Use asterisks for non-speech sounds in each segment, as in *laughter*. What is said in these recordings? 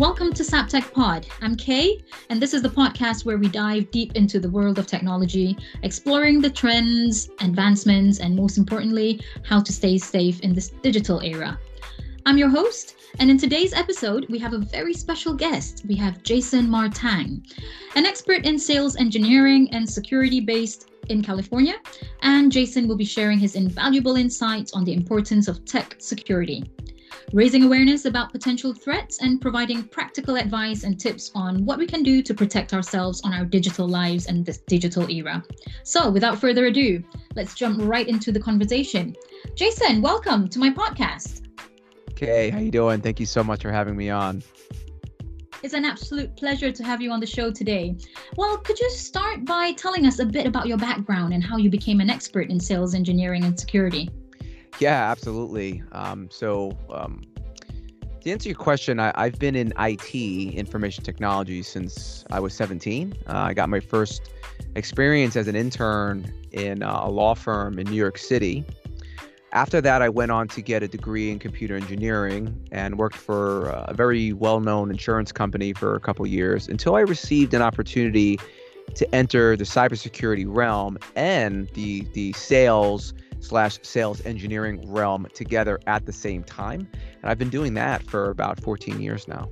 Welcome to SapTech Pod. I'm Kay, and this is the podcast where we dive deep into the world of technology, exploring the trends, advancements, and most importantly, how to stay safe in this digital era. I'm your host, and in today's episode, we have a very special guest. We have Jason Mar-Tang, an expert in sales engineering and security based in California. And Jason will be sharing his invaluable insights on the importance of tech security raising awareness about potential threats and providing practical advice and tips on what we can do to protect ourselves on our digital lives and this digital era. So, without further ado, let's jump right into the conversation. Jason, welcome to my podcast. Okay, how you doing? Thank you so much for having me on. It's an absolute pleasure to have you on the show today. Well, could you start by telling us a bit about your background and how you became an expert in sales engineering and security? Yeah, absolutely. Um, so, um, to answer your question, I, have been in IT, information technology, since I was 17. Uh, I got my first experience as an intern in uh, a law firm in New York City. After that, I went on to get a degree in computer engineering and worked for a very well known insurance company for a couple years until I received an opportunity to enter the cybersecurity realm and the, the sales slash sales engineering realm together at the same time. And I've been doing that for about 14 years now.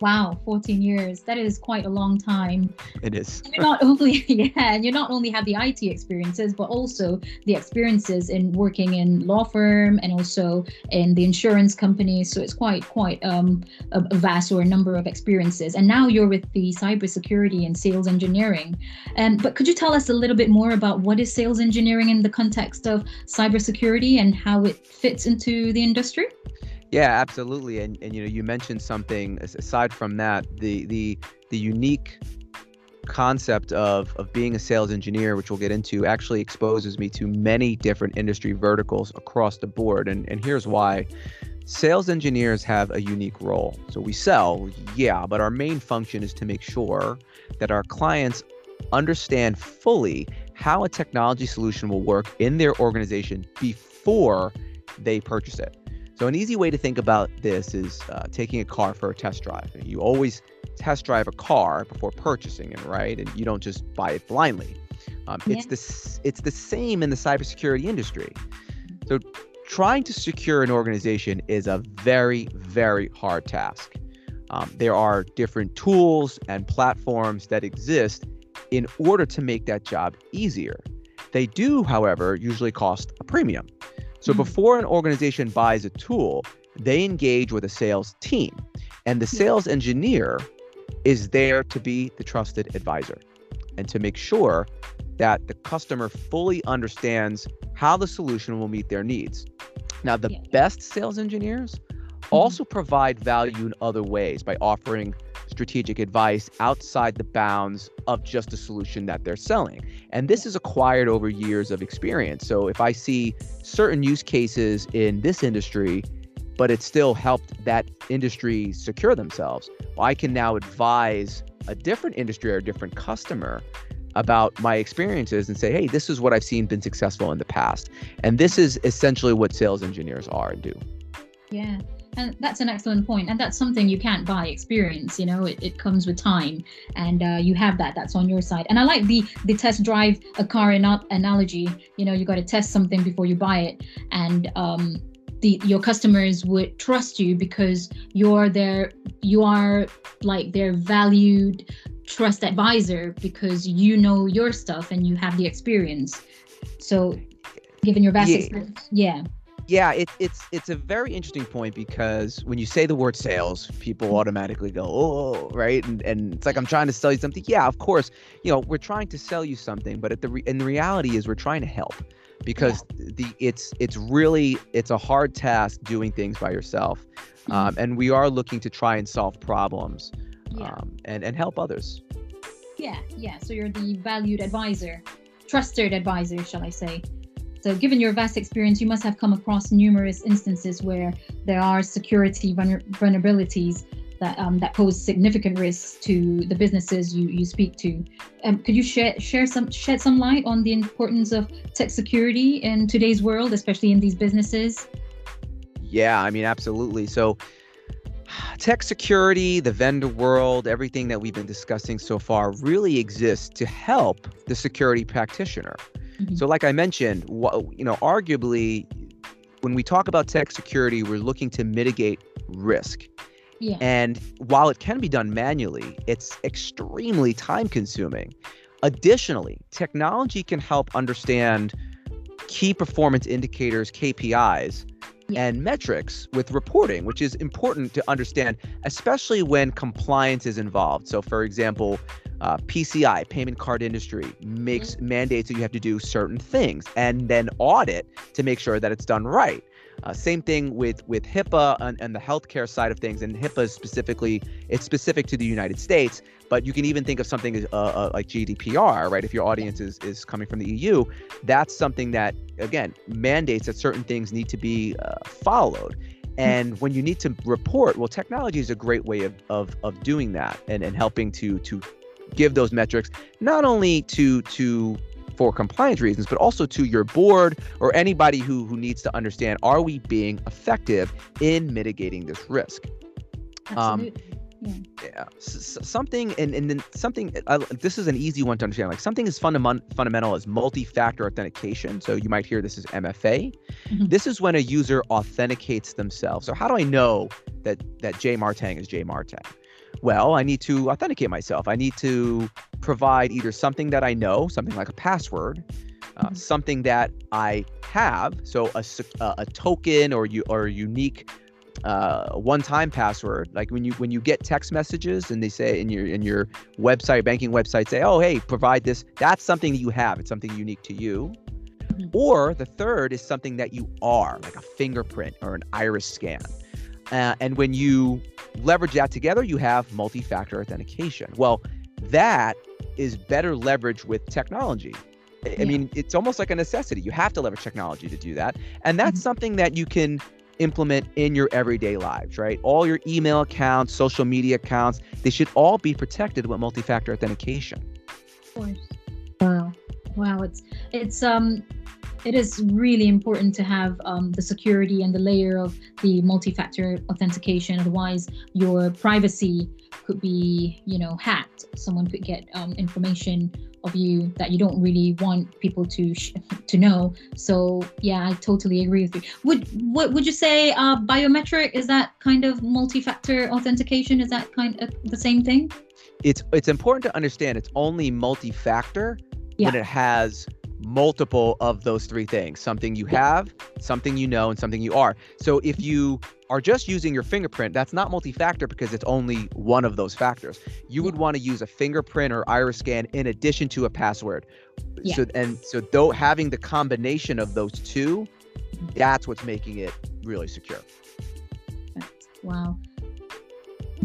Wow, 14 years. That is quite a long time. It is. you're not *laughs* only yeah, and you not only have the IT experiences, but also the experiences in working in law firm and also in the insurance company. So it's quite quite um, a, a vast or a number of experiences. And now you're with the cybersecurity and sales engineering. Um, but could you tell us a little bit more about what is sales engineering in the context of cybersecurity and how it fits into the industry? Yeah, absolutely. And and you know, you mentioned something aside from that, the the the unique concept of of being a sales engineer, which we'll get into, actually exposes me to many different industry verticals across the board. And and here's why. Sales engineers have a unique role. So we sell, yeah, but our main function is to make sure that our clients understand fully how a technology solution will work in their organization before they purchase it. So, an easy way to think about this is uh, taking a car for a test drive. You always test drive a car before purchasing it, right? And you don't just buy it blindly. Um, yeah. It's the it's the same in the cybersecurity industry. So, trying to secure an organization is a very very hard task. Um, there are different tools and platforms that exist in order to make that job easier. They do, however, usually cost a premium. So mm-hmm. before an organization buys a tool, they engage with a sales team, and the sales engineer is there to be the trusted advisor and to make sure that the customer fully understands how the solution will meet their needs. Now, the yeah. best sales engineers mm-hmm. also provide value in other ways by offering strategic advice outside the bounds of just a solution that they're selling. And this is acquired over years of experience. So if I see certain use cases in this industry, but it still helped that industry secure themselves, well, I can now advise a different industry or a different customer about my experiences and say, hey, this is what I've seen been successful in the past. And this is essentially what sales engineers are and do. Yeah. And that's an excellent point and that's something you can't buy experience you know it, it comes with time and uh, you have that that's on your side. And i like the the test drive a car analogy you know you got to test something before you buy it and um, the, your customers would trust you because you're their you are like their valued trust advisor because you know your stuff and you have the experience. So given your vast yeah. experience yeah yeah, it, it's it's a very interesting point because when you say the word sales, people automatically go, oh, right, and and it's like I'm trying to sell you something. Yeah, of course, you know we're trying to sell you something, but at the re- and the reality is we're trying to help because yeah. the it's it's really it's a hard task doing things by yourself, mm-hmm. um, and we are looking to try and solve problems, yeah. um, and and help others. Yeah, yeah. So you're the valued advisor, trusted advisor, shall I say? So, given your vast experience, you must have come across numerous instances where there are security vulnerabilities that um, that pose significant risks to the businesses you, you speak to. Um, could you share share some shed some light on the importance of tech security in today's world, especially in these businesses? Yeah, I mean, absolutely. So tech security, the vendor world, everything that we've been discussing so far really exists to help the security practitioner. Mm-hmm. So, like I mentioned, you know, arguably, when we talk about tech security, we're looking to mitigate risk. Yeah. And while it can be done manually, it's extremely time consuming. Additionally, technology can help understand key performance indicators, KPIs, yeah. and metrics with reporting, which is important to understand, especially when compliance is involved. So, for example, uh, PCI, payment card industry, makes mm-hmm. mandates that you have to do certain things and then audit to make sure that it's done right. Uh, same thing with with HIPAA and, and the healthcare side of things. And HIPAA is specifically it's specific to the United States, but you can even think of something uh, uh, like GDPR, right? If your audience is is coming from the EU, that's something that again mandates that certain things need to be uh, followed. And when you need to report, well, technology is a great way of of, of doing that and, and helping to to give those metrics not only to to for compliance reasons, but also to your board or anybody who, who needs to understand are we being effective in mitigating this risk? Absolutely. Um, yeah. S- something and, and then something uh, this is an easy one to understand like something as fundament, fundamental as multi-factor authentication so you might hear this is mfa mm-hmm. this is when a user authenticates themselves so how do i know that that jay Mar-Tang is jay Mar-Tang well, I need to authenticate myself. I need to provide either something that I know, something like a password, uh, mm-hmm. something that I have, so a, uh, a token or you or a unique uh, one-time password. Like when you when you get text messages and they say in your in your website banking website say, oh hey, provide this. That's something that you have. It's something unique to you. Mm-hmm. Or the third is something that you are, like a fingerprint or an iris scan. Uh, and when you leverage that together, you have multi factor authentication. Well, that is better leverage with technology. I yeah. mean, it's almost like a necessity. You have to leverage technology to do that. And that's mm-hmm. something that you can implement in your everyday lives, right? All your email accounts, social media accounts, they should all be protected with multi factor authentication. Of course. Wow. Wow. It's, it's, um, it is really important to have um, the security and the layer of the multi-factor authentication. Otherwise your privacy could be you know hacked. Someone could get um, information of you that you don't really want people to sh- to know. So yeah i totally agree with you. Would what would you say uh, biometric is that kind of multi-factor authentication? Is that kind of the same thing? It's it's important to understand it's only multi-factor yeah. when it has multiple of those three things something you have, something you know, and something you are. So if you are just using your fingerprint, that's not multi factor because it's only one of those factors. You would want to use a fingerprint or iris scan in addition to a password. Yeah. So and so though having the combination of those two, that's what's making it really secure. Wow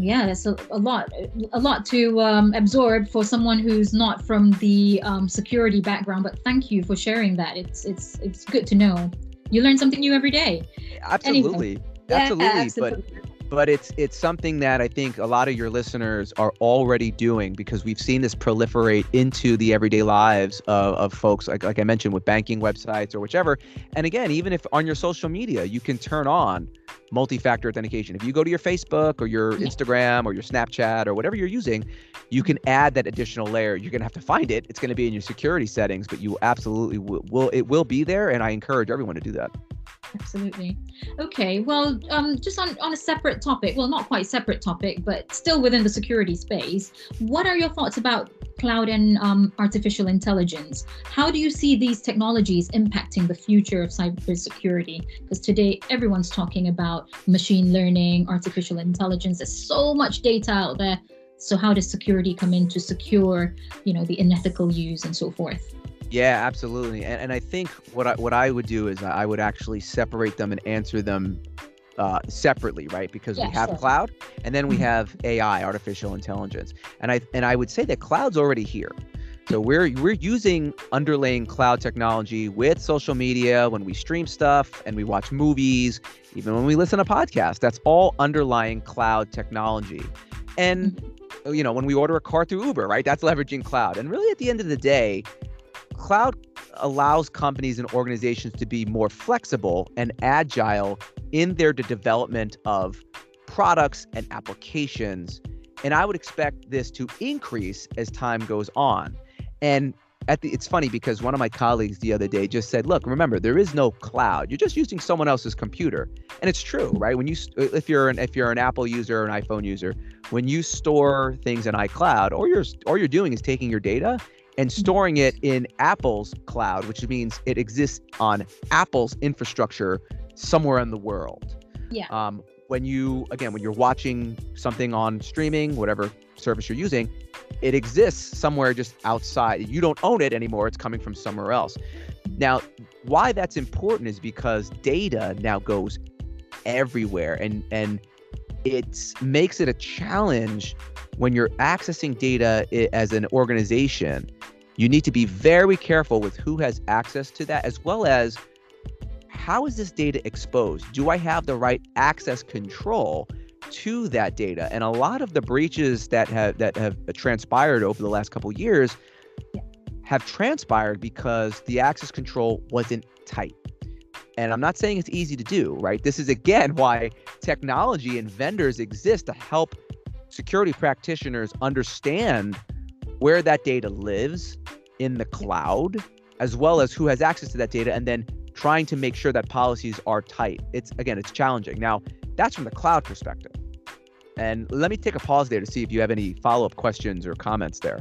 yeah that's a, a lot a lot to um, absorb for someone who's not from the um, security background but thank you for sharing that it's it's it's good to know you learn something new every day absolutely anyway. absolutely, yeah, absolutely. but but it's it's something that I think a lot of your listeners are already doing because we've seen this proliferate into the everyday lives of, of folks like like I mentioned with banking websites or whichever. And again, even if on your social media you can turn on multi-factor authentication. If you go to your Facebook or your Instagram or your Snapchat or whatever you're using, you can add that additional layer. You're gonna have to find it. It's gonna be in your security settings, but you absolutely will, will it will be there, and I encourage everyone to do that. Absolutely. Okay. Well, um, just on, on a separate topic, well, not quite separate topic, but still within the security space, what are your thoughts about cloud and um, artificial intelligence? How do you see these technologies impacting the future of cybersecurity? Because today everyone's talking about machine learning, artificial intelligence. There's so much data out there. So how does security come in to secure, you know, the unethical use and so forth? Yeah, absolutely. And, and I think what I, what I would do is I would actually separate them and answer them uh, separately, right? Because yeah, we have sure. cloud and then we mm-hmm. have AI, artificial intelligence. And I and I would say that cloud's already here. So we're we're using underlying cloud technology with social media when we stream stuff and we watch movies, even when we listen to podcasts. That's all underlying cloud technology. And mm-hmm. you know, when we order a car through Uber, right? That's leveraging cloud. And really at the end of the day, cloud allows companies and organizations to be more flexible and agile in their development of products and applications. And I would expect this to increase as time goes on. And at the, it's funny because one of my colleagues the other day just said, "Look, remember there is no cloud. You're just using someone else's computer." And it's true, right? When you uh, if you're an if you're an Apple user or an iPhone user, when you store things in iCloud, all you're all you're doing is taking your data and storing it in Apple's cloud, which means it exists on Apple's infrastructure somewhere in the world. Yeah. Um, when you again when you're watching something on streaming, whatever service you're using, it exists somewhere just outside. You don't own it anymore. It's coming from somewhere else. Now, why that's important is because data now goes everywhere and and it makes it a challenge when you're accessing data as an organization. You need to be very careful with who has access to that as well as how is this data exposed? Do I have the right access control to that data. And a lot of the breaches that have that have transpired over the last couple years have transpired because the access control wasn't tight. And I'm not saying it's easy to do, right? This is again *laughs* why technology and vendors exist to help security practitioners understand where that data lives in the cloud, as well as who has access to that data, and then trying to make sure that policies are tight. It's again, it's challenging. Now, that's from the cloud perspective. And let me take a pause there to see if you have any follow up questions or comments there.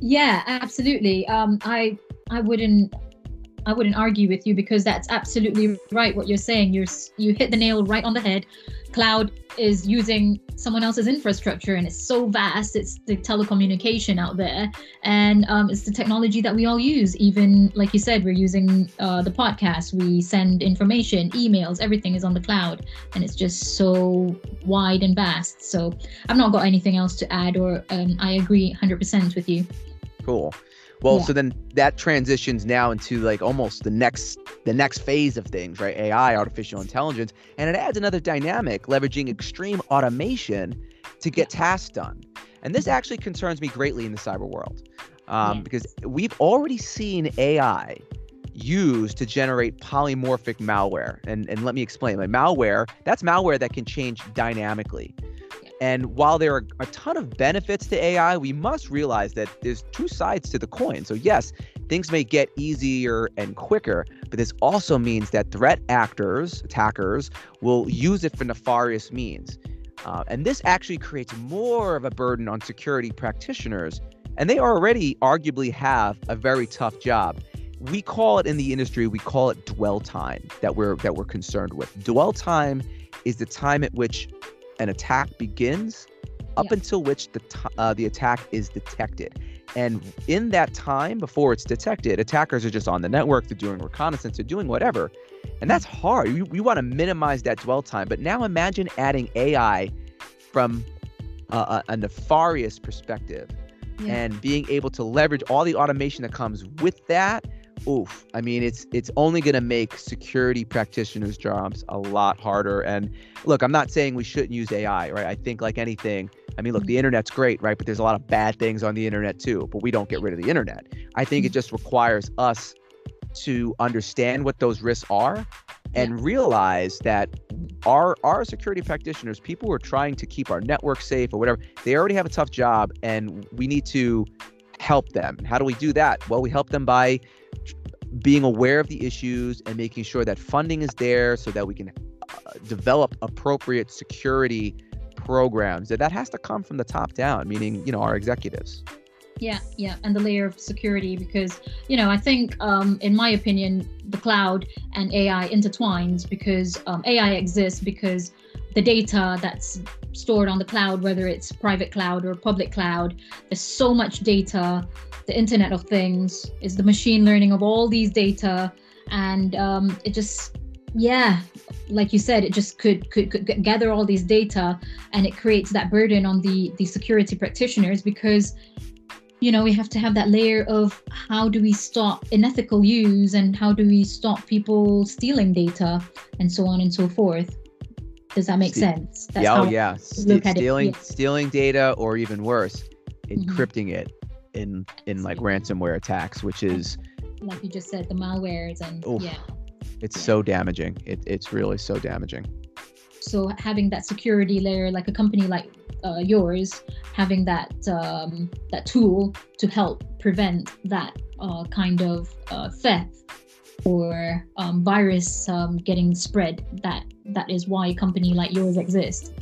Yeah, absolutely. Um, I I wouldn't I wouldn't argue with you because that's absolutely right what you're saying. You're you hit the nail right on the head. Cloud is using someone else's infrastructure and it's so vast. It's the telecommunication out there, and um, it's the technology that we all use. Even like you said, we're using uh, the podcast. We send information, emails, everything is on the cloud, and it's just so wide and vast. So I've not got anything else to add, or um, I agree 100% with you. Cool. Well, yeah. so then that transitions now into like almost the next the next phase of things, right? AI, artificial intelligence, and it adds another dynamic, leveraging extreme automation to get tasks done. And this actually concerns me greatly in the cyber world, um, yeah. because we've already seen AI used to generate polymorphic malware. And and let me explain. Like malware, that's malware that can change dynamically. And while there are a ton of benefits to AI, we must realize that there's two sides to the coin. So, yes, things may get easier and quicker, but this also means that threat actors, attackers, will use it for nefarious means. Uh, and this actually creates more of a burden on security practitioners. And they already arguably have a very tough job. We call it in the industry, we call it dwell time that we're that we're concerned with. Dwell time is the time at which an attack begins up yeah. until which the t- uh, the attack is detected. And in that time before it's detected, attackers are just on the network, they're doing reconnaissance, they're doing whatever. And that's hard. We, we want to minimize that dwell time. But now imagine adding AI from a, a nefarious perspective yeah. and being able to leverage all the automation that comes with that oof. I mean it's it's only going to make security practitioners jobs a lot harder. And look i'm not saying we shouldn't use ai right? I think like anything i mean look the mm-hmm. internet's great right? But there's a lot of bad things on the internet too but we don't get rid of the internet. I think it mm-hmm. just requires us to understand what those risks are and realize that our our security practitioners people who are trying to keep our network safe or whatever they already have a tough job and we need to help them. How do we do that? Well we help them by being aware of the issues and making sure that funding is there so that we can uh, develop appropriate security programs that that has to come from the top down meaning you know our executives. Yeah yeah and the layer of security because you know i think um, in my opinion the cloud and ai intertwines because um, ai exists because the data that's stored on the cloud whether it's private cloud or public cloud. There's so much data. The internet of things is the machine learning of all these data. And um, it just yeah like you said it just could, could could gather all these data and it creates that burden on the the security practitioners because you know we have to have that layer of how do we stop unethical use and how do we stop people stealing data and so on and so forth does that make sense That's yeah, oh yeah St- stealing yeah. stealing data or even worse mm-hmm. encrypting mm-hmm. it in in like ransomware attacks, which is like you just said, the malwares and oof, yeah. It's yeah. so damaging. It, it's really so damaging. so having that security layer, like a company like uh, yours, having that um, that tool to help prevent that uh, kind of uh, theft or um, virus um, getting spread. That that is why a company like yours exists.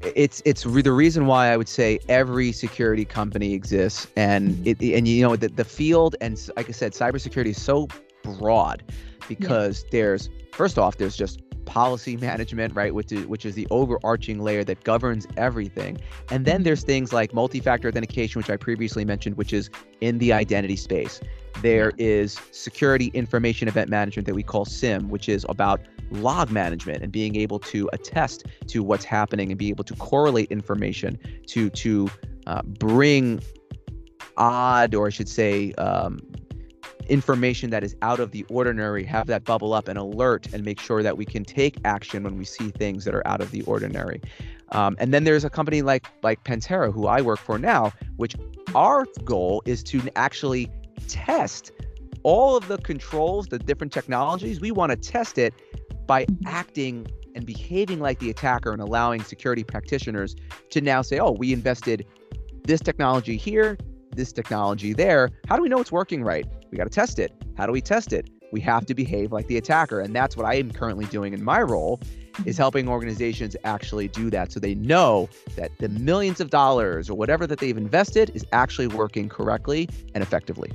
It's it's re- the reason why I would say every security company exists, and Mhm. it and you know the the field and like I said, cybersecurity is so broad because there's first off there's just policy management right which is which is the overarching layer that governs everything. And then there's things like multi-factor authentication which i previously mentioned which is in the identity space. There is security information event management that we call SIEM which is about log management and being able to attest to what's happening and be able to correlate information to to uh, bring odd or i should say um, information that is out of the ordinary, have that bubble up and alert and make sure that we can take action when we see things that are out of the ordinary. Um, and then there's a company like like Pentera, who I work for now, which our goal is to actually test all of the controls, the different technologies. We want to test it by acting and behaving like the attacker and allowing security practitioners to now say, oh, we invested this technology here, this technology there. How do we know it's working right? We got to test it. How do we test it? We have to behave like the attacker. And that's what I am currently doing in my role is mm-hmm. helping organizations actually do that so they know that the millions of dollars or whatever that they've invested is actually working correctly and effectively.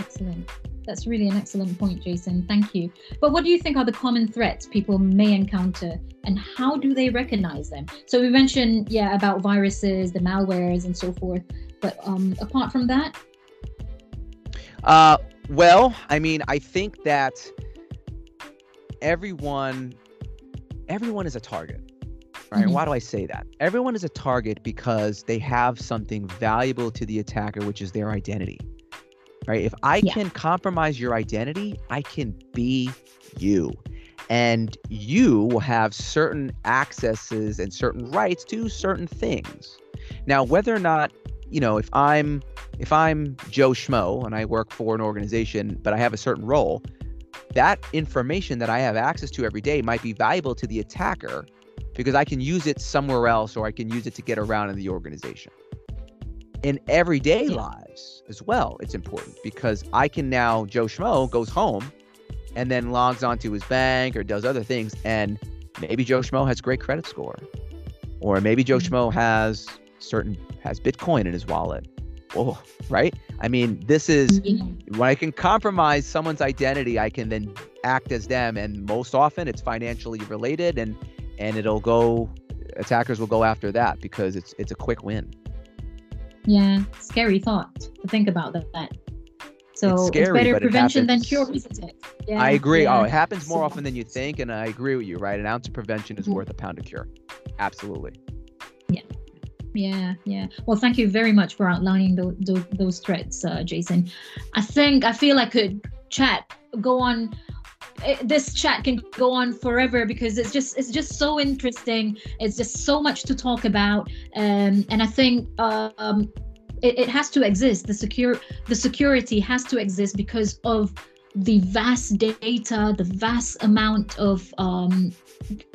Excellent. That's really an excellent point, Jason. Thank you. But what do you think are the common threats people may encounter and how do they recognize them? So we mentioned, yeah, about viruses, the malwares, and so forth. But um, apart from that, Uh, well, I mean, I think that everyone, everyone is a target, right? Mhm. Why do I say that? Everyone is a target because they have something valuable to the attacker, which is their identity, right? If I Yeah. can compromise your identity, I can be you. And you will have certain accesses and certain rights to certain things. Now, whether or not, you know, if I'm if I'm Joe Schmo and I work for an organization, but I have a certain role, that information that I have access to every day might be valuable to the attacker because I can use it somewhere else or I can use it to get around in the organization. In everyday Yeah. lives as well, it's important because I can now, Joe Schmo goes home and then logs onto his bank or does other things. And maybe Joe Schmo has great credit score. Or maybe Joe Mhm. Schmo has certain has Bitcoin in his wallet. Whoa, right? I mean, this is know, when I can compromise someone's identity, I can then act as them, and most often it's financially related, and and it'll go. Attackers will go after that because it's it's a quick win. Yeah, scary thought to think about that. So It's it's, better prevention than cure, isn't it? Yeah, I agree. yeah. Oh, it happens more So- often than you think, and I agree with you. Right, an ounce of prevention is Mhm. worth a pound of cure. Absolutely. Yeah, yeah. Yeah. Well, thank you very much for outlining those those, those threats, uh, Jason. I think I feel I could chat go on. This chat can go on forever because it's just it's just so interesting. It's just so much to talk about, um, and I think um, it, it has to exist. The secure the security has to exist because of the vast data, the vast amount of um,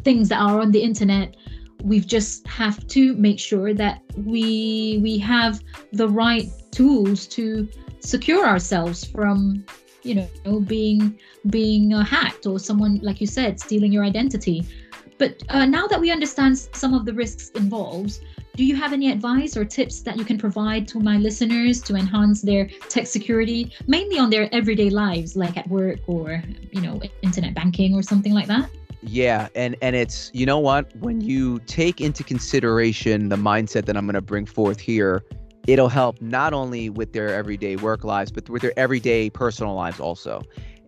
things that are on the internet we just have to make sure that we we have the right tools to secure ourselves from you know being being uh, hacked or someone like you said stealing your identity. But uh, now that we understand some of the risks involved do you have any advice or tips that you can provide to my listeners to enhance their tech security mainly on their everyday lives like at work or you know internet banking or something like that? Yeah, and and it's you know what? When you take into consideration the mindset that I'm going to bring forth here, it'll help not only with their everyday work lives but with their everyday personal lives also.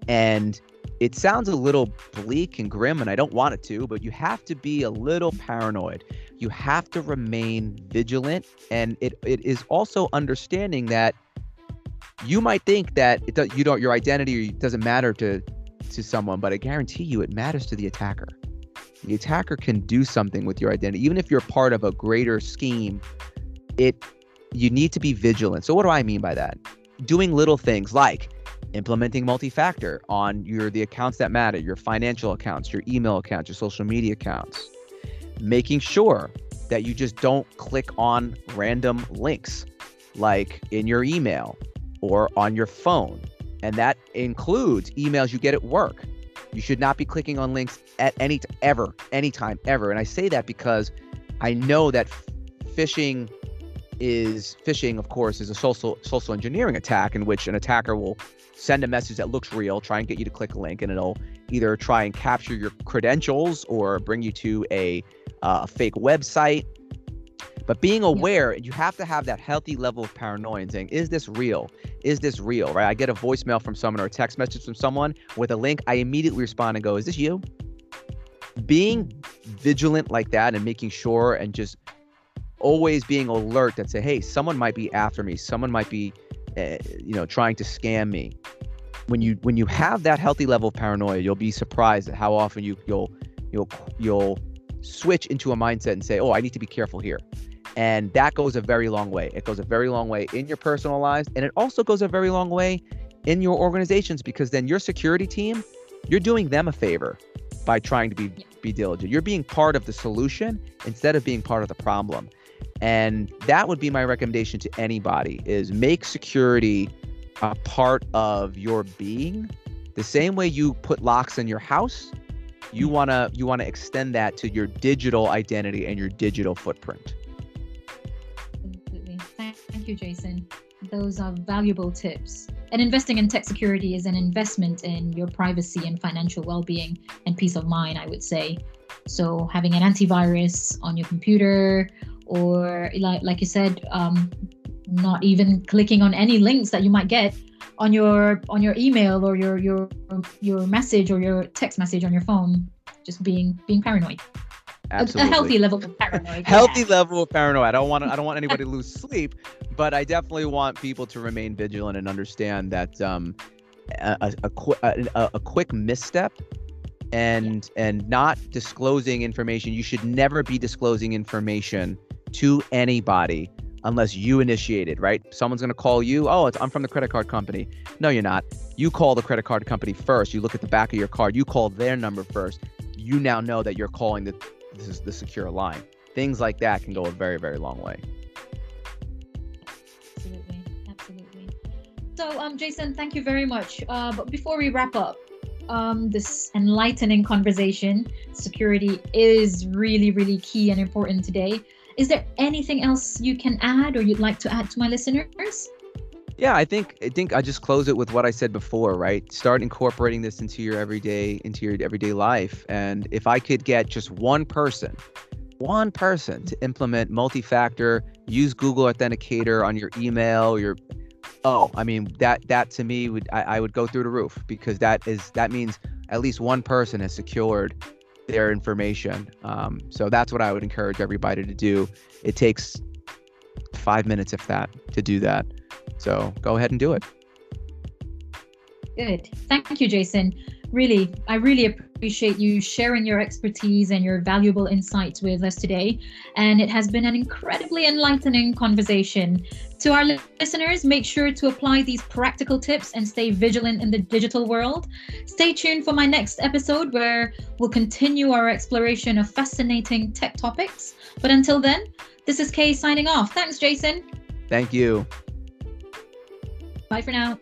And it sounds a little bleak and grim and I don't want it to, but you have to be a little paranoid. You have to remain vigilant and it it is also understanding that you might think that it does, you don't your identity doesn't matter to to someone, but I guarantee you it matters to the attacker. The attacker can do something with your identity, even if you're part of a greater scheme. It you need to be vigilant. So what do I mean by that? Doing little things like implementing multi-factor on your the accounts that matter, your financial accounts, your email accounts, your social media accounts. making sure that you just don't click on random links like in your email or on your phone. And that includes emails you get at work. You should not be clicking on links at any ever, anytime, ever. And I say that because I know that phishing is phishing, of course, is a social social engineering attack in which an attacker will send a message that looks real, try and get you to click a link, and it'll either try and capture your credentials or bring you to a, uh, fake website. But being aware, yeah. you have to have that healthy level of paranoia and saying, is this real? Is this real? Right? I get a voicemail from someone or a text message from someone with a link. I immediately respond and go, is this you? Being vigilant like that and making sure and just always being alert that say, hey, someone might be after me. Someone might be, uh, you know, trying to scam me. When you when you have that healthy level of paranoia, you'll be surprised at how often you you'll you'll you'll switch into a mindset and say, oh, I need to be careful here. And that goes a very long way. It goes a very long way in your personal lives, and it also goes a very long way in your organizations because then your security team, you're doing them a favor by trying to be be diligent. You're being part of the solution instead of being part of the problem. And that would be my recommendation to anybody is make security a part of your being. The same way you put locks in your house, you want to you want to extend that to your digital identity and your digital footprint. Absolutely. Thank you, Jason. Those are valuable tips. And investing in tech security is an investment in your privacy and financial well-being and peace of mind, I would say. So having an antivirus on your computer or like like you said um, not even clicking on any links that you might get on your on your email or your your your message or your text message on your phone just being being paranoid Absolutely. A, healthy level of paranoid *laughs* healthy yeah. level of paranoia. i don't want i don't want anybody to lose sleep but i definitely want people to remain vigilant and understand that um a, a, a, a, a quick misstep and yeah. and not disclosing information you should never be disclosing information to anybody unless you initiate it, right? Someone's going to call you, oh, I'm from the credit card company. No, you're not. You call the credit card company first. You look at the back of your card. You call their number first. You now know that you're calling the this is the secure line. Things like that can go a very, very long way. Absolutely, absolutely. So, um, Jason, thank you very much. Uh, but before we wrap up, um, this enlightening conversation, security is really, really key and important today. Is there anything else you can add or you'd like to add to my listeners? Yeah, I think I think I just close it with what I said before, right? Start incorporating this into your everyday into your everyday life. And if I could get just one person, one person to implement multi-factor, use Google Authenticator on your email, your oh, I mean that that to me would I, I would go through the roof because that is that means at least one person has secured their information. Um, so that's what I would encourage everybody to do. It takes five minutes, if that, to do that. So go ahead and do it. Good. Thank you, Jason. Really, I really appreciate you sharing your expertise and your valuable insights with us today. And it has been an incredibly enlightening conversation. To our listeners, make sure to apply these practical tips and stay vigilant in the digital world. Stay tuned for my next episode where we'll continue our exploration of fascinating tech topics. But until then, this is Kay signing off. Thanks, Jason. Thank you. Bye for now.